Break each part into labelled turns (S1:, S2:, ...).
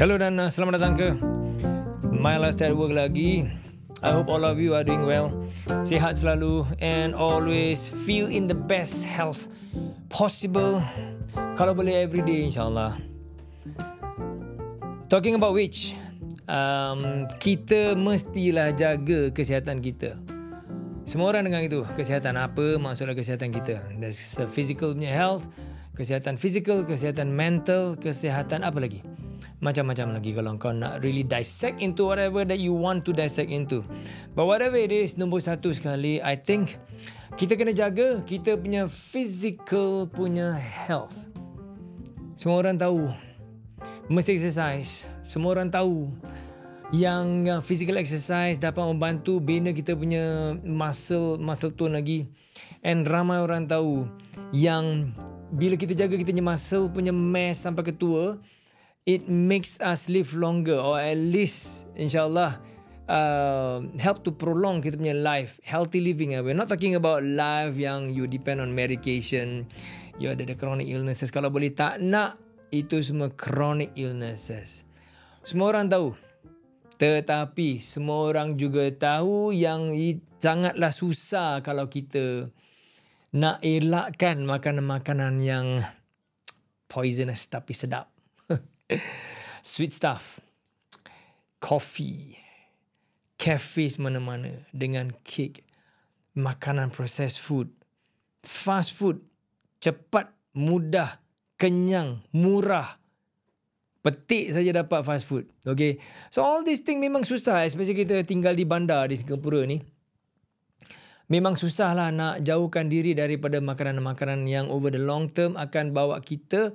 S1: Hello dan selamat datang ke My Last at Work lagi. I hope all of you are doing well. Sihat selalu and always feel in the best health possible. Kalau boleh every day insyaAllah. Talking about which, um, kita mestilah jaga kesihatan kita. Semua orang dengan itu. Kesihatan apa maksudnya kesihatan kita. There's physical punya health, kesihatan physical, kesihatan mental, kesihatan apa lagi? Macam-macam lagi kalau kau nak really dissect into whatever that you want to dissect into. But whatever it is, nombor satu sekali, I think kita kena jaga kita punya physical punya health. Semua orang tahu. Mesti exercise. Semua orang tahu yang physical exercise dapat membantu bina kita punya muscle muscle tone lagi. And ramai orang tahu yang bila kita jaga kita punya muscle punya mass sampai ke tua, it makes us live longer or at least insyaallah uh, help to prolong kita punya life healthy living. We're not talking about life yang you depend on medication you ada the chronic illnesses. Kalau boleh tak nak itu semua chronic illnesses. Semua orang tahu. Tetapi semua orang juga tahu yang sangatlah susah kalau kita nak elakkan makanan-makanan yang poisonous tapi sedap Sweet stuff. Coffee. Cafe mana-mana dengan kek. Makanan processed food. Fast food. Cepat, mudah, kenyang, murah. Petik saja dapat fast food. Okay. So all these thing memang susah. Especially kita tinggal di bandar di Singapura ni. Memang susah lah nak jauhkan diri daripada makanan-makanan yang over the long term akan bawa kita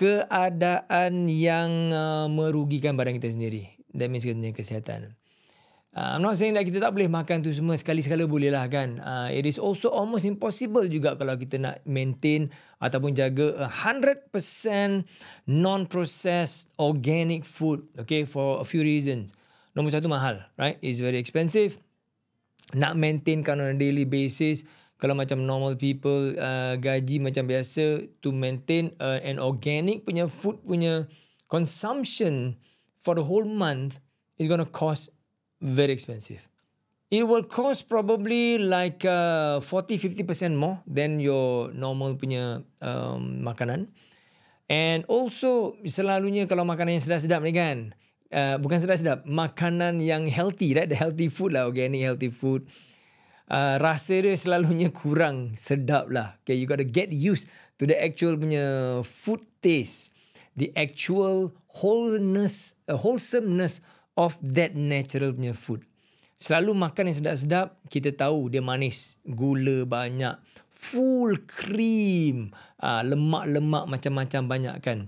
S1: keadaan yang uh, merugikan badan kita sendiri. That means kita punya kesihatan. Uh, I'm not saying that kita tak boleh makan tu semua sekali-sekala boleh lah kan. Uh, it is also almost impossible juga kalau kita nak maintain ataupun jaga a 100% non-processed organic food. Okay, for a few reasons. Nombor satu mahal, right? It's very expensive. Nak maintain kan on a daily basis kalau macam normal people uh, gaji macam biasa to maintain uh, an organic punya food punya consumption for the whole month is going to cost very expensive. It will cost probably like uh, 40-50% more than your normal punya um, makanan. And also selalunya kalau makanan yang sedap-sedap ni kan, uh, bukan sedap-sedap, makanan yang healthy, right? the healthy food lah, organic healthy food uh, rasa dia selalunya kurang sedap lah. Okay, you got to get used to the actual punya food taste. The actual wholeness, uh, wholesomeness of that natural punya food. Selalu makan yang sedap-sedap, kita tahu dia manis. Gula banyak. Full cream. Uh, lemak-lemak macam-macam banyak kan.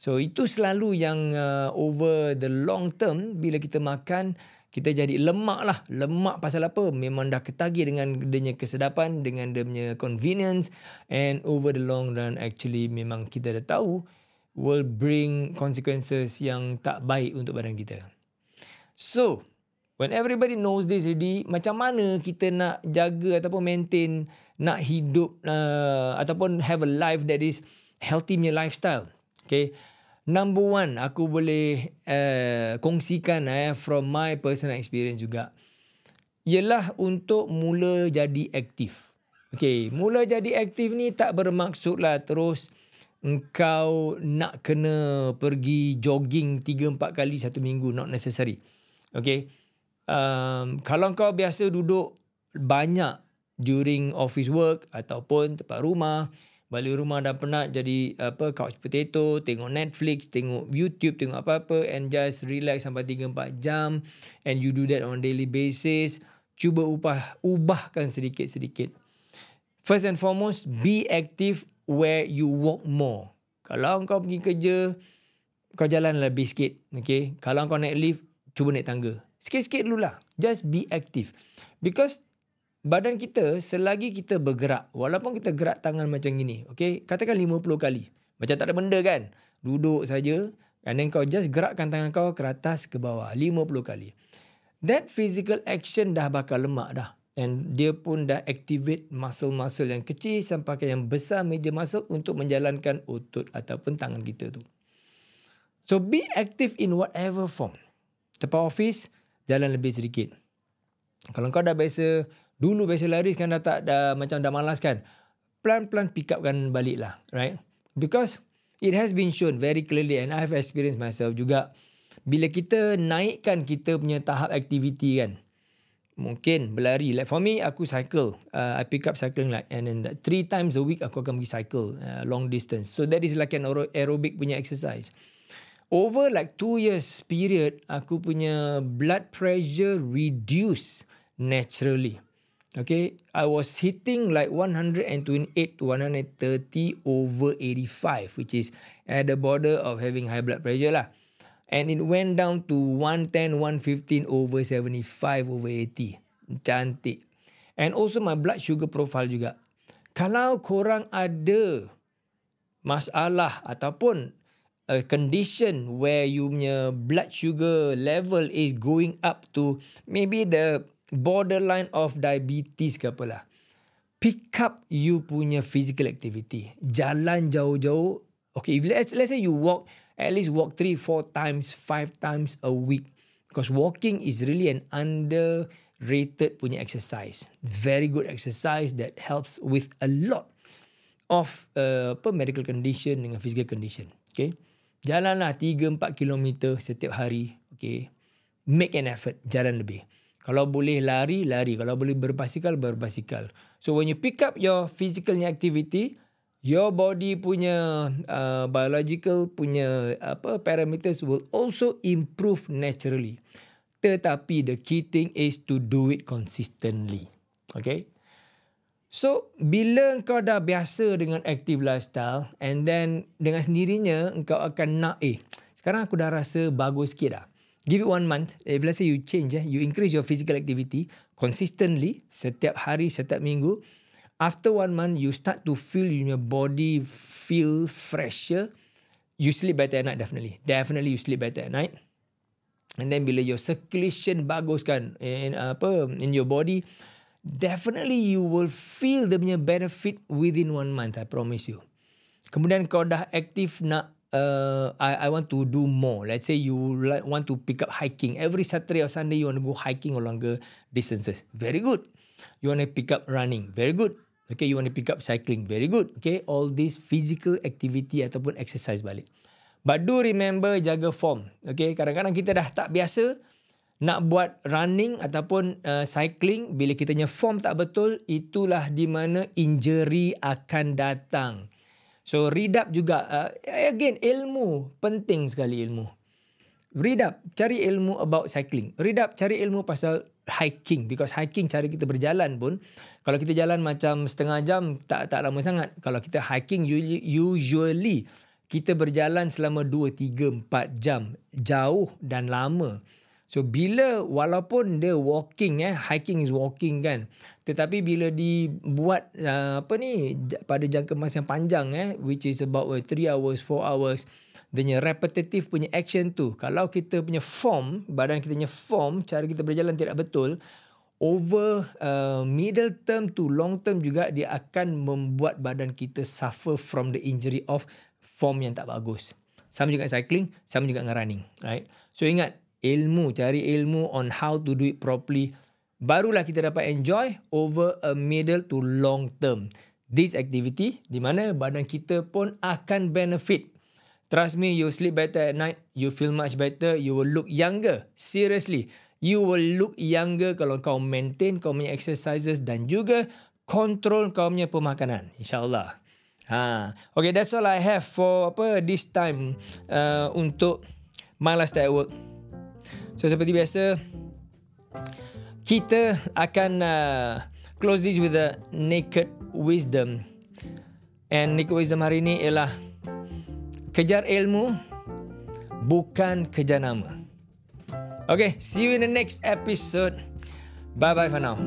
S1: So itu selalu yang uh, over the long term, bila kita makan, kita jadi lemak lah. Lemak pasal apa? Memang dah ketagih dengan dia kesedapan, dengan dia punya convenience. And over the long run, actually memang kita dah tahu will bring consequences yang tak baik untuk badan kita. So, when everybody knows this already, macam mana kita nak jaga ataupun maintain, nak hidup uh, ataupun have a life that is healthy punya lifestyle. Okay. Number one, aku boleh uh, kongsikan eh, from my personal experience juga. Ialah untuk mula jadi aktif. Okay, mula jadi aktif ni tak bermaksud lah terus engkau nak kena pergi jogging 3-4 kali satu minggu. Not necessary. Okay. Um, kalau kau biasa duduk banyak during office work ataupun tempat rumah, balik rumah dah penat jadi apa couch potato, tengok Netflix, tengok YouTube, tengok apa-apa and just relax sampai 3 4 jam and you do that on daily basis, cuba ubah ubahkan sedikit-sedikit. First and foremost, be active where you walk more. Kalau kau pergi kerja, kau jalan lebih sikit. Okay? Kalau kau naik lift, cuba naik tangga. Sikit-sikit dulu lah. Just be active. Because badan kita selagi kita bergerak walaupun kita gerak tangan macam gini okey katakan 50 kali. Macam tak ada benda kan? Duduk saja and then kau just gerakkan tangan kau ke atas ke bawah. 50 kali. That physical action dah bakal lemak dah. And dia pun dah activate muscle-muscle yang kecil sampai ke yang besar major muscle untuk menjalankan otot ataupun tangan kita tu. So be active in whatever form. Tempat office, jalan lebih sedikit. Kalau kau dah biasa, dulu biasa lari sekarang dah tak, dah, macam dah malas kan. Pelan-pelan pick upkan balik lah, right? Because it has been shown very clearly and I have experienced myself juga. Bila kita naikkan kita punya tahap aktiviti kan, mungkin berlari. Like for me, aku cycle. Uh, I pick up cycling like and then that three times a week aku akan pergi cycle uh, long distance. So that is like an aerobic punya exercise. Over like two years period, aku punya blood pressure reduce naturally. Okay, I was hitting like 128 to 130 over 85, which is at the border of having high blood pressure lah. And it went down to 110 115 over 75 over 80 cantik. And also my blood sugar profile juga. Kalau korang ada masalah ataupun a condition where you punya blood sugar level is going up to maybe the borderline of diabetes ke apalah pick up you punya physical activity jalan jauh-jauh okay if let's let's say you walk at least walk three, four times, five times a week. Because walking is really an underrated punya exercise. Very good exercise that helps with a lot of uh, apa medical condition dengan physical condition. Okay. Jalanlah 3-4 km setiap hari. Okay. Make an effort. Jalan lebih. Kalau boleh lari, lari. Kalau boleh berbasikal, berbasikal. So when you pick up your physical activity, your body punya uh, biological punya apa parameters will also improve naturally tetapi the key thing is to do it consistently okay so bila engkau dah biasa dengan active lifestyle and then dengan sendirinya engkau akan nak eh sekarang aku dah rasa bagus sikit dah. Give it one month. If let's say you change eh, you increase your physical activity consistently setiap hari setiap minggu after one month you start to feel your body feel fresher. You sleep better at night definitely. Definitely you sleep better at night. And then bila your circulation bagus kan in apa in your body definitely you will feel the punya benefit within one month i promise you kemudian kau dah aktif nak uh, I, I want to do more. Let's say you like, want to pick up hiking. Every Saturday or Sunday, you want to go hiking or longer distances. Very good. You want to pick up running. Very good. Okay, you want to pick up cycling. Very good. Okay, all this physical activity ataupun exercise balik. But do remember jaga form. Okay, kadang-kadang kita dah tak biasa nak buat running ataupun uh, cycling. Bila kita punya form tak betul, itulah di mana injury akan datang. So read up juga. Uh, again, ilmu. Penting sekali ilmu. Read up. Cari ilmu about cycling. Read up. Cari ilmu pasal hiking because hiking cara kita berjalan pun kalau kita jalan macam setengah jam tak tak lama sangat kalau kita hiking usually kita berjalan selama 2 3 4 jam jauh dan lama so bila walaupun dia walking eh hiking is walking kan tetapi bila dibuat uh, apa ni pada jangka masa yang panjang eh which is about 3 uh, hours 4 hours dia repetitive punya action tu kalau kita punya form badan kita punya form cara kita berjalan tidak betul over uh, middle term to long term juga dia akan membuat badan kita suffer from the injury of form yang tak bagus. Sama juga cycling sama juga dengan running right? So ingat ilmu cari ilmu on how to do it properly barulah kita dapat enjoy over a middle to long term this activity di mana badan kita pun akan benefit Trust me, you sleep better at night. You feel much better. You will look younger. Seriously. You will look younger kalau kau maintain kau punya exercises dan juga control kau punya pemakanan. InsyaAllah. Ha. Okay, that's all I have for apa this time uh, untuk My Lifestyle at Work. So, seperti biasa, kita akan uh, close this with a naked wisdom. And naked wisdom hari ini ialah kejar ilmu bukan kejar nama. Okay, see you in the next episode. Bye bye for now.